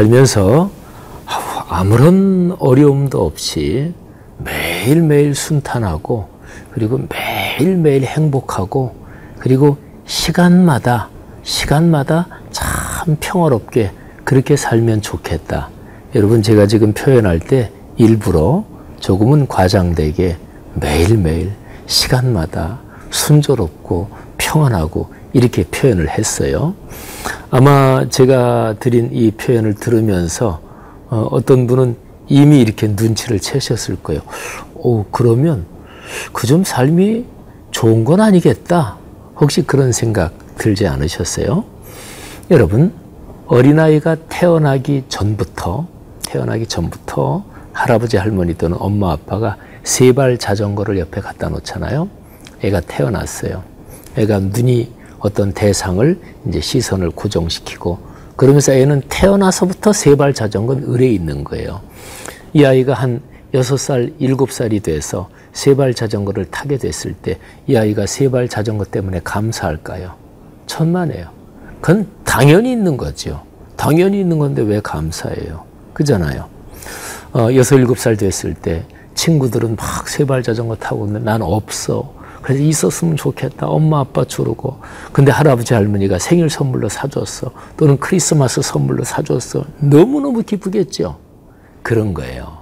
살면서 아무런 어려움도 없이 매일매일 순탄하고 그리고 매일매일 행복하고 그리고 시간마다 시간마다 참 평화롭게 그렇게 살면 좋겠다. 여러분 제가 지금 표현할 때 일부러 조금은 과장되게 매일매일 시간마다 순조롭고 평안하고 이렇게 표현을 했어요. 아마 제가 드린 이 표현을 들으면서 어, 어떤 분은 이미 이렇게 눈치를 채셨을 거예요. 오, 그러면 그 좀 삶이 좋은 건 아니겠다. 혹시 그런 생각 들지 않으셨어요? 여러분, 어린아이가 태어나기 전부터, 태어나기 전부터 할아버지, 할머니 또는 엄마, 아빠가 세 발 자전거를 옆에 갖다 놓잖아요. 애가 태어났어요. 애가 눈이 어떤 대상을 이제 시선을 고정시키고 그러면서 애는 태어나서부터 세발 자전거는 을에 있는 거예요. 이 아이가 한 여섯 살 일곱 살이 돼서 세발 자전거를 타게 됐을 때 이 아이가 세발 자전거 때문에 감사할까요? 천만에요. 그건 당연히 있는 거죠. 당연히 있는 건데 왜 감사해요? 그잖아요. 어, 여섯 일곱 살 됐을 때 친구들은 막 세발 자전거 타고 있는데 난 없어. 그래서 있었으면 좋겠다. 엄마 아빠 주르고. 근데 할아버지 할머니가 생일 선물로 사줬어. 또는 크리스마스 선물로 사줬어. 너무너무 기쁘겠죠. 그런 거예요.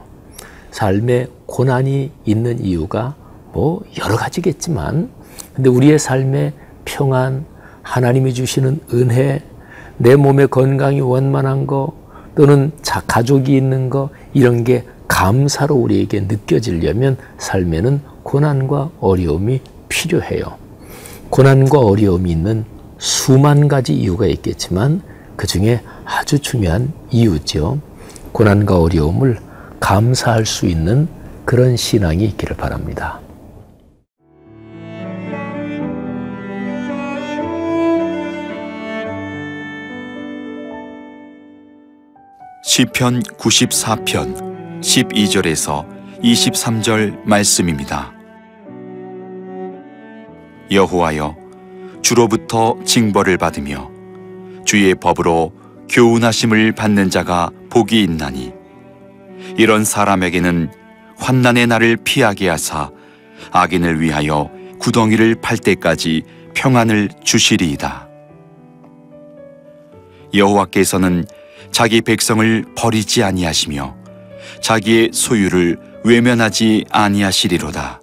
삶에 고난이 있는 이유가 뭐 여러 가지겠지만 근데 우리의 삶에 평안, 하나님이 주시는 은혜, 내 몸의 건강이 원만한 거 또는 자, 가족이 있는 거 이런 게 감사로 우리에게 느껴지려면 삶에는 고난과 어려움이 필요해요. 고난과 어려움이 있는 수만 가지 이유가 있겠지만 그 중에 아주 중요한 이유죠. 고난과 어려움을 감사할 수 있는 그런 신앙이 있기를 바랍니다. 시편 94편 12절에서 23절 말씀입니다. 여호와여 주로부터 징벌을 받으며 주의 법으로 교훈하심을 받는 자가 복이 있나니 이런 사람에게는 환난의 날을 피하게 하사 악인을 위하여 구덩이를 팔 때까지 평안을 주시리이다. 여호와께서는 자기 백성을 버리지 아니하시며 자기의 소유를 외면하지 아니하시리로다.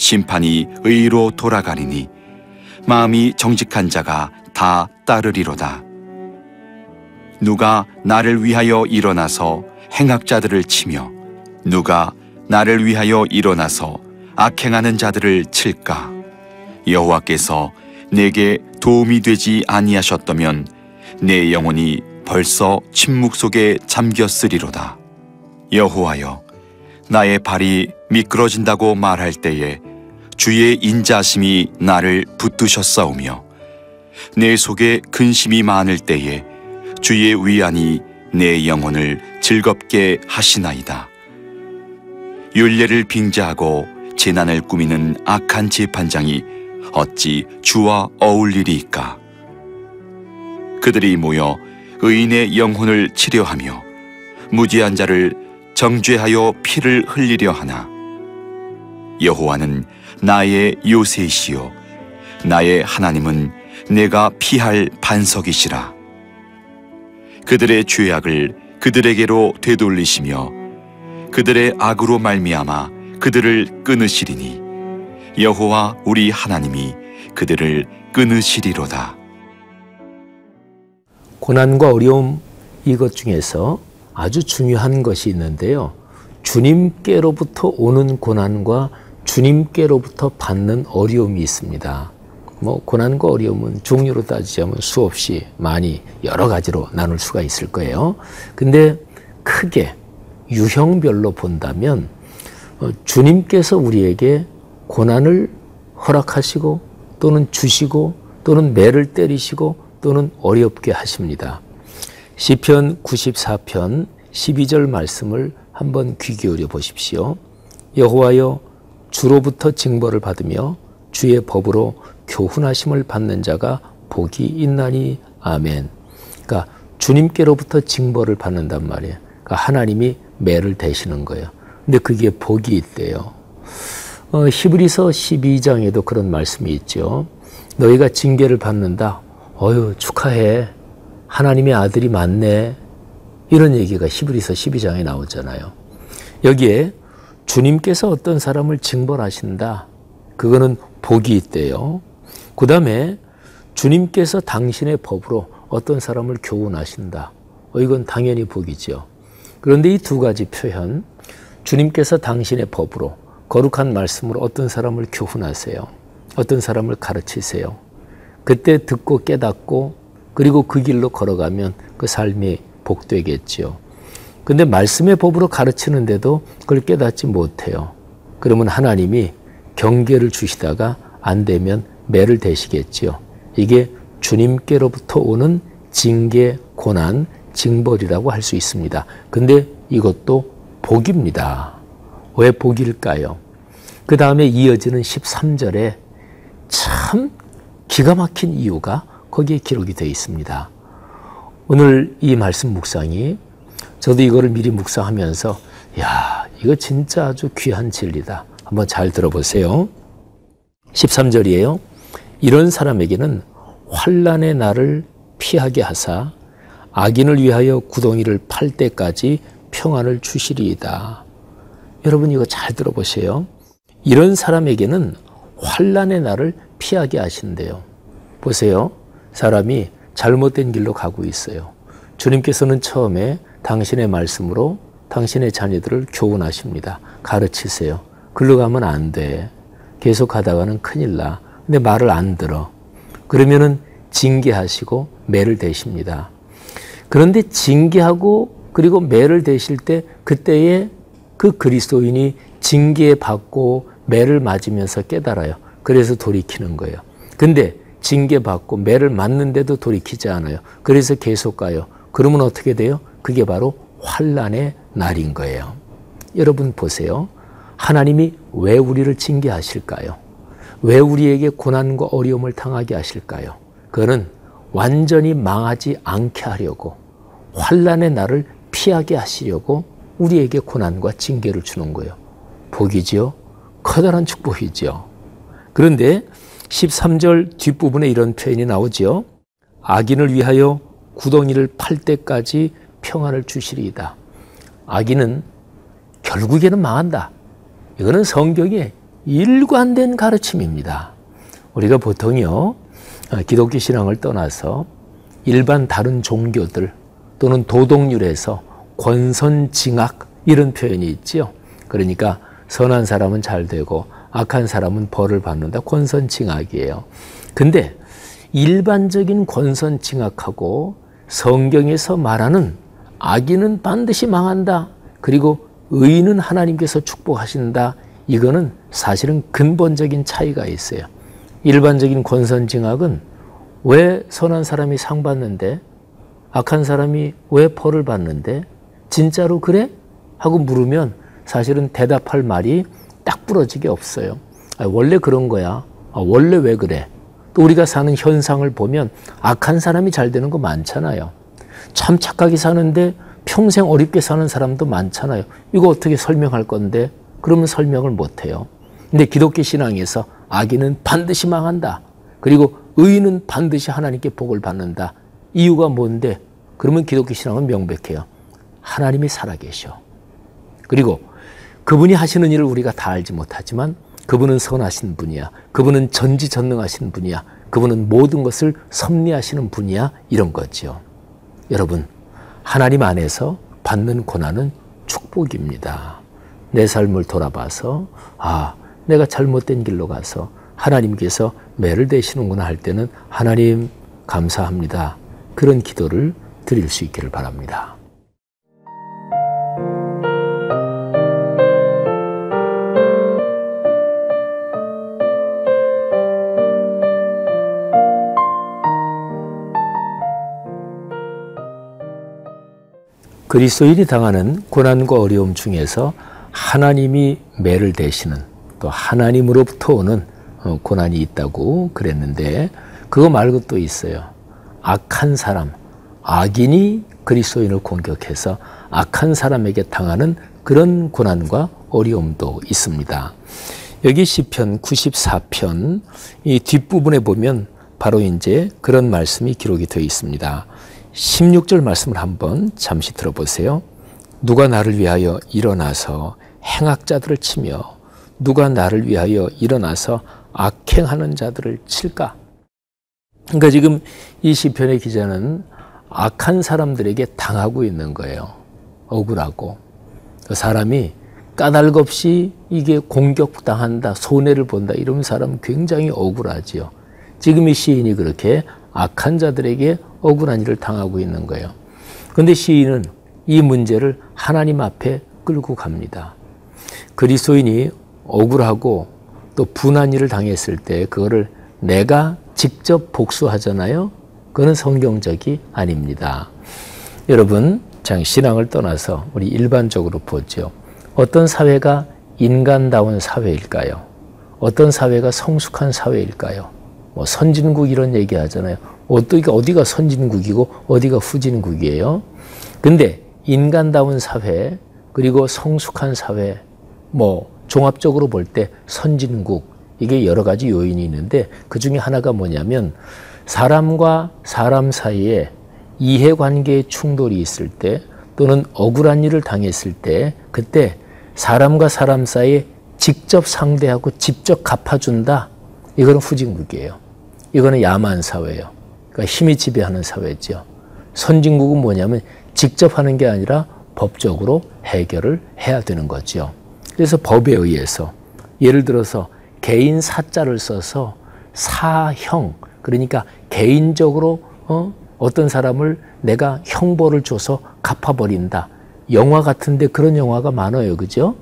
심판이 의로 돌아가리니 마음이 정직한 자가 다 따르리로다. 누가 나를 위하여 일어나서 행악자들을 치며 누가 나를 위하여 일어나서 악행하는 자들을 칠까? 여호와께서 내게 도움이 되지 아니하셨다면 내 영혼이 벌써 침묵 속에 잠겼으리로다. 여호와여, 나의 발이 미끄러진다고 말할 때에 주의 인자심이 나를 붙드셨사오며 내 속에 근심이 많을 때에 주의 위안이 내 영혼을 즐겁게 하시나이다. 윤례를 빙자하고 재난을 꾸미는 악한 재판장이 어찌 주와 어울리리이까? 그들이 모여 의인의 영혼을 치료하며 무지한 자를 정죄하여 피를 흘리려 하나 여호와는 나의 요새이시요 나의 하나님은 내가 피할 반석이시라 그들의 죄악을 그들에게로 되돌리시며 그들의 악으로 말미암아 그들을 끊으시리니 여호와 우리 하나님이 그들을 끊으시리로다. 고난과 어려움 이것 중에서 아주 중요한 것이 있는데요. 주님께로부터 오는 고난과 주님께로부터 받는 어려움이 있습니다. 뭐 고난과 어려움은 종류로 따지자면 수없이 많이 여러 가지로 나눌 수가 있을 거예요. 근데 크게 유형별로 본다면 어, 주님께서 우리에게 고난을 허락하시고 또는 주시고 또는 매를 때리시고 또는 어렵게 하십니다. 시편 94편 12절 말씀을 한번 귀 기울여 보십시오. 여호와여 주로부터 징벌을 받으며 주의 법으로 교훈하심을 받는 자가 복이 있나니 아멘. 그러니까 주님께로부터 징벌을 받는단 말이에요. 그러니까 하나님이 매를 대시는 거예요. 근데 그게 복이 있대요. 어, 히브리서 12장에도 그런 말씀이 있죠. 너희가 징계를 받는다. 어유 축하해. 하나님의 아들이 맞네. 이런 얘기가 히브리서 12장에 나오잖아요. 여기에 주님께서 어떤 사람을 징벌하신다. 그거는 복이 있대요. 그 다음에 주님께서 당신의 법으로 어떤 사람을 교훈하신다. 어, 이건 당연히 복이죠. 그런데 이 두 가지 표현, 주님께서 당신의 법으로 거룩한 말씀으로 어떤 사람을 교훈하세요. 어떤 사람을 가르치세요. 그때 듣고 깨닫고 그리고 그 길로 걸어가면 그 삶이 복되겠지요. 근데 말씀의 법으로 가르치는데도 그걸 깨닫지 못해요. 그러면 하나님이 경계를 주시다가 안 되면 매를 대시겠지요. 이게 주님께로부터 오는 징계, 고난, 징벌이라고 할 수 있습니다. 근데 이것도 복입니다. 왜 복일까요? 그 다음에 이어지는 13절에 참 기가 막힌 이유가 거기에 기록이 되어 있습니다. 오늘 이 말씀 묵상이 저도 이거를 미리 묵상하면서 야, 이거 진짜 아주 귀한 진리다. 한번 잘 들어보세요. 13절이에요. 이런 사람에게는 환란의 날을 피하게 하사 악인을 위하여 구덩이를 팔 때까지 평안을 주시리이다. 여러분 이거 잘 들어보세요. 이런 사람에게는 환란의 날을 피하게 하신대요. 보세요. 사람이 잘못된 길로 가고 있어요. 주님께서는 처음에 당신의 말씀으로 당신의 자녀들을 교훈하십니다. 가르치세요. 글로 가면 안 돼. 계속 가다가는 큰일 나. 근데 말을 안 들어. 그러면은 징계하시고 매를 대십니다. 그런데 징계하고 그리고 매를 대실 때 그때에 그 그리스도인이 징계 받고 매를 맞으면서 깨달아요. 그래서 돌이키는 거예요. 근데 징계 받고 매를 맞는데도 돌이키지 않아요. 그래서 계속 가요. 그러면 어떻게 돼요? 그게 바로 환란의 날인 거예요. 여러분 보세요. 하나님이 왜 우리를 징계하실까요? 왜 우리에게 고난과 어려움을 당하게 하실까요? 그거는 완전히 망하지 않게 하려고 환란의 날을 피하게 하시려고 우리에게 고난과 징계를 주는 거예요. 복이지요? 커다란 축복이지요. 그런데 13절 뒷부분에 이런 표현이 나오지요. 악인을 위하여 구덩이를 팔 때까지 평안을 주시리이다. 악인은 결국에는 망한다. 이거는 성경의 일관된 가르침입니다. 우리가 보통요, 기독교 신앙을 떠나서 일반 다른 종교들 또는 도덕률에서 권선징악 이런 표현이 있지요. 그러니까 선한 사람은 잘 되고 악한 사람은 벌을 받는다. 권선징악이에요. 근데 일반적인 권선징악하고 성경에서 말하는 악인은 반드시 망한다. 그리고 의인은 하나님께서 축복하신다. 이거는 사실은 근본적인 차이가 있어요. 일반적인 권선징악은 왜 선한 사람이 상 받는데 악한 사람이 왜 벌을 받는데 진짜로 그래? 하고 물으면 사실은 대답할 말이 딱 부러지게 없어요. 아, 원래 그런 거야. 아, 원래 왜 그래? 또 우리가 사는 현상을 보면 악한 사람이 잘 되는 거 많잖아요. 참 착하게 사는데 평생 어렵게 사는 사람도 많잖아요. 이거 어떻게 설명할 건데? 그러면 설명을 못 해요. 근데 기독교 신앙에서 악인은 반드시 망한다. 그리고 의인은 반드시 하나님께 복을 받는다. 이유가 뭔데? 그러면 기독교 신앙은 명백해요. 하나님이 살아계셔. 그리고 그분이 하시는 일을 우리가 다 알지 못하지만 그분은 선하신 분이야. 그분은 전지전능하신 분이야. 그분은 모든 것을 섭리하시는 분이야. 이런 거지요. 여러분, 하나님 안에서 받는 고난은 축복입니다. 내 삶을 돌아봐서, 아, 내가 잘못된 길로 가서 하나님께서 매를 대시는구나 할 때는 하나님 감사합니다. 그런 기도를 드릴 수 있기를 바랍니다. 그리스도인이 당하는 고난과 어려움 중에서 하나님이 매를 대시는 또 하나님으로부터 오는 어, 고난이 있다고 그랬는데 그거 말고 또 있어요. 악한 사람, 악인이 그리스도인을 공격해서 악한 사람에게 당하는 그런 고난과 어려움도 있습니다. 여기 시편 94편 이 뒷부분에 보면 바로 이제 그런 말씀이 기록이 되어 있습니다. 16절 말씀을 한번 잠시 들어보세요. 누가 나를 위하여 일어나서 행악자들을 치며 누가 나를 위하여 일어나서 악행하는 자들을 칠까? 그러니까 지금 이 시편의 기자는 악한 사람들에게 당하고 있는 거예요. 억울하고. 그 사람이 까닭 없이 이게 공격당한다, 손해를 본다, 이런 사람 굉장히 억울하지요. 지금 이 시인이 그렇게 악한 자들에게 억울한 일을 당하고 있는 거예요. 그런데 시인은 이 문제를 하나님 앞에 끌고 갑니다. 그리스도인이 억울하고 또 분한 일을 당했을 때 그거를 내가 직접 복수하잖아요. 그거는 성경적이 아닙니다. 여러분, 장 신앙을 떠나서 우리 일반적으로 보죠. 어떤 사회가 인간다운 사회일까요? 어떤 사회가 성숙한 사회일까요? 뭐 선진국 이런 얘기 하잖아요. 어디가, 어디가 선진국이고 어디가 후진국이에요? 근데 인간다운 사회, 그리고 성숙한 사회, 뭐 종합적으로 볼 때 선진국, 이게 여러 가지 요인이 있는데 그 중에 하나가 뭐냐면 사람과 사람 사이에 이해관계의 충돌이 있을 때 또는 억울한 일을 당했을 때 그때 사람과 사람 사이에 직접 상대하고 직접 갚아준다. 이거는 후진국이에요. 이거는 야만 사회예요. 그러니까 힘이 지배하는 사회죠. 선진국은 뭐냐면 직접 하는 게 아니라 법적으로 해결을 해야 되는 거죠. 그래서 법에 의해서 예를 들어서 개인 사자를 써서 사형 그러니까 개인적으로 어? 어떤 사람을 내가 형벌을 줘서 갚아버린다. 영화 같은데 그런 영화가 많아요. 그죠?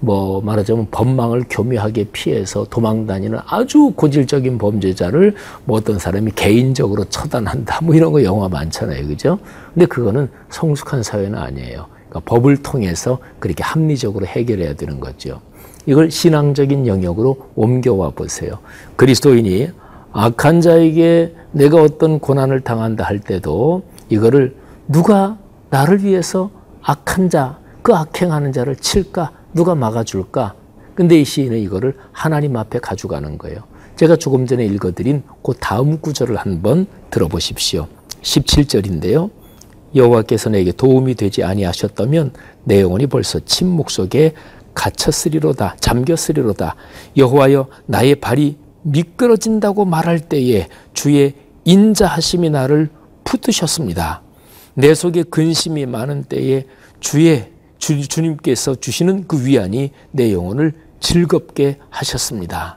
뭐 말하자면 법망을 교묘하게 피해서 도망다니는 아주 고질적인 범죄자를 뭐 어떤 사람이 개인적으로 처단한다. 뭐 이런 거 영화 많잖아요. 그죠? 근데 그거는 성숙한 사회는 아니에요. 그러니까 법을 통해서 그렇게 합리적으로 해결해야 되는 거죠. 이걸 신앙적인 영역으로 옮겨와 보세요. 그리스도인이 악한 자에게 내가 어떤 고난을 당한다 할 때도 이거를 누가 나를 위해서 악한 자, 그 악행하는 자를 칠까? 누가 막아줄까? 근데 이 시인은 이거를 하나님 앞에 가져가는 거예요. 제가 조금 전에 읽어드린 그 다음 구절을 한번 들어보십시오. 17절인데요. 여호와께서 내게 도움이 되지 아니하셨다면 내 영혼이 벌써 침묵 속에 갇혔으리로다 잠겼으리로다 여호와여 나의 발이 미끄러진다고 말할 때에 주의 인자하심이 나를 붙드셨습니다. 내 속에 근심이 많은 때에 주의 주, 주님께서 주시는 그 위안이 내 영혼을 즐겁게 하셨습니다.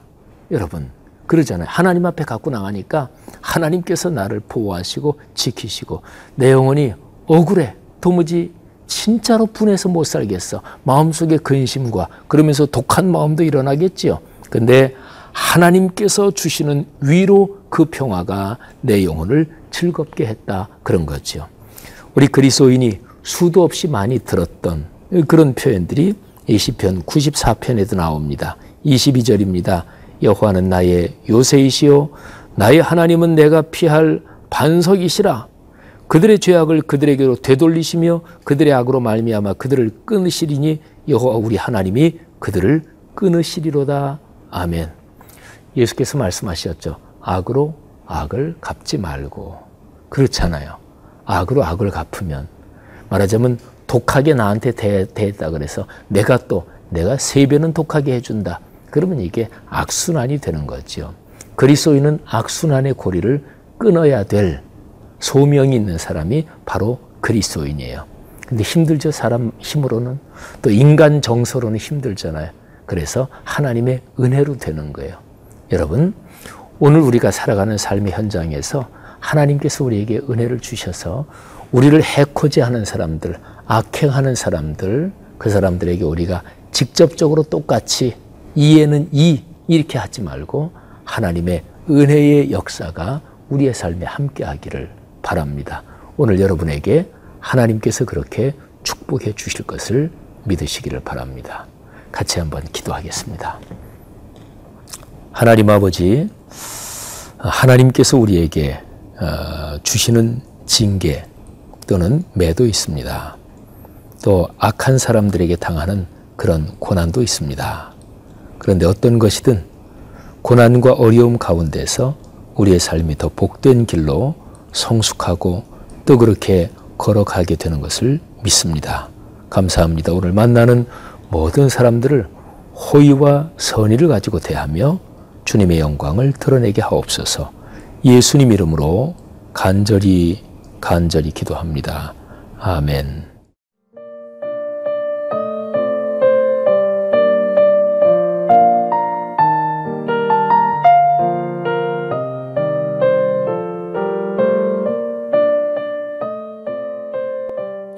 여러분 그러잖아요. 하나님 앞에 갖고 나가니까 하나님께서 나를 보호하시고 지키시고 내 영혼이 억울해 도무지 진짜로 분해서 못 살겠어. 마음속에 근심과 그러면서 독한 마음도 일어나겠지요. 근데 하나님께서 주시는 위로 그 평화가 내 영혼을 즐겁게 했다. 그런 거죠. 우리 그리스도인이 수도 없이 많이 들었던 그런 표현들이 이 시편 94편에도 나옵니다. 22절입니다. 여호와는 나의 요새이시요 나의 하나님은 내가 피할 반석이시라. 그들의 죄악을 그들에게로 되돌리시며 그들의 악으로 말미암아 그들을 끊으시리니 여호와 우리 하나님이 그들을 끊으시리로다. 아멘. 예수께서 말씀하셨죠. 악으로 악을 갚지 말고. 그렇잖아요. 악으로 악을 갚으면 말하자면 독하게 나한테 대, 대했다 그래서 내가 또 내가 세 배는 독하게 해준다. 그러면 이게 악순환이 되는 거죠. 그리스도인은 악순환의 고리를 끊어야 될 소명이 있는 사람이 바로 그리스도인이에요. 근데 힘들죠. 사람 힘으로는. 또 인간 정서로는 힘들잖아요. 그래서 하나님의 은혜로 되는 거예요. 여러분, 오늘 우리가 살아가는 삶의 현장에서 하나님께서 우리에게 은혜를 주셔서 우리를 해코지하는 사람들, 악행하는 사람들, 그 사람들에게 우리가 직접적으로 똑같이 이에는 이 이렇게 하지 말고 하나님의 은혜의 역사가 우리의 삶에 함께 하기를 바랍니다. 오늘 여러분에게 하나님께서 그렇게 축복해 주실 것을 믿으시기를 바랍니다. 같이 한번 기도하겠습니다. 하나님 아버지, 하나님께서 우리에게 어, 주시는 징계, 또는 매도 있습니다. 또 악한 사람들에게 당하는 그런 고난도 있습니다. 그런데 어떤 것이든 고난과 어려움 가운데서 우리의 삶이 더 복된 길로 성숙하고 또 그렇게 걸어가게 되는 것을 믿습니다. 감사합니다. 오늘 만나는 모든 사람들을 호의와 선의를 가지고 대하며 주님의 영광을 드러내게 하옵소서. 예수님 이름으로 간절히 간절히 기도합니다. 아멘.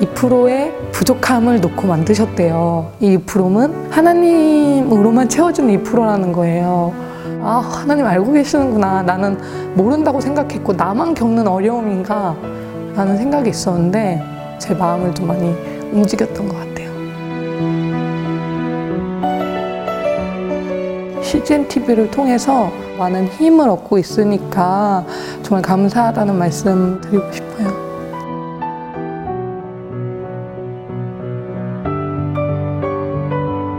2%의 부족함을 놓고 만드셨대요. 이 2%는 하나님으로만 채워주는 2%라는 거예요. 아, 하나님 알고 계시는구나. 나는 모른다고 생각했고, 나만 겪는 어려움인가? 라는 생각이 있었는데, 제 마음을 좀 많이 움직였던 것 같아요. CGN TV를 통해서 많은 힘을 얻고 있으니까 정말 감사하다는 말씀 드리고 싶어요.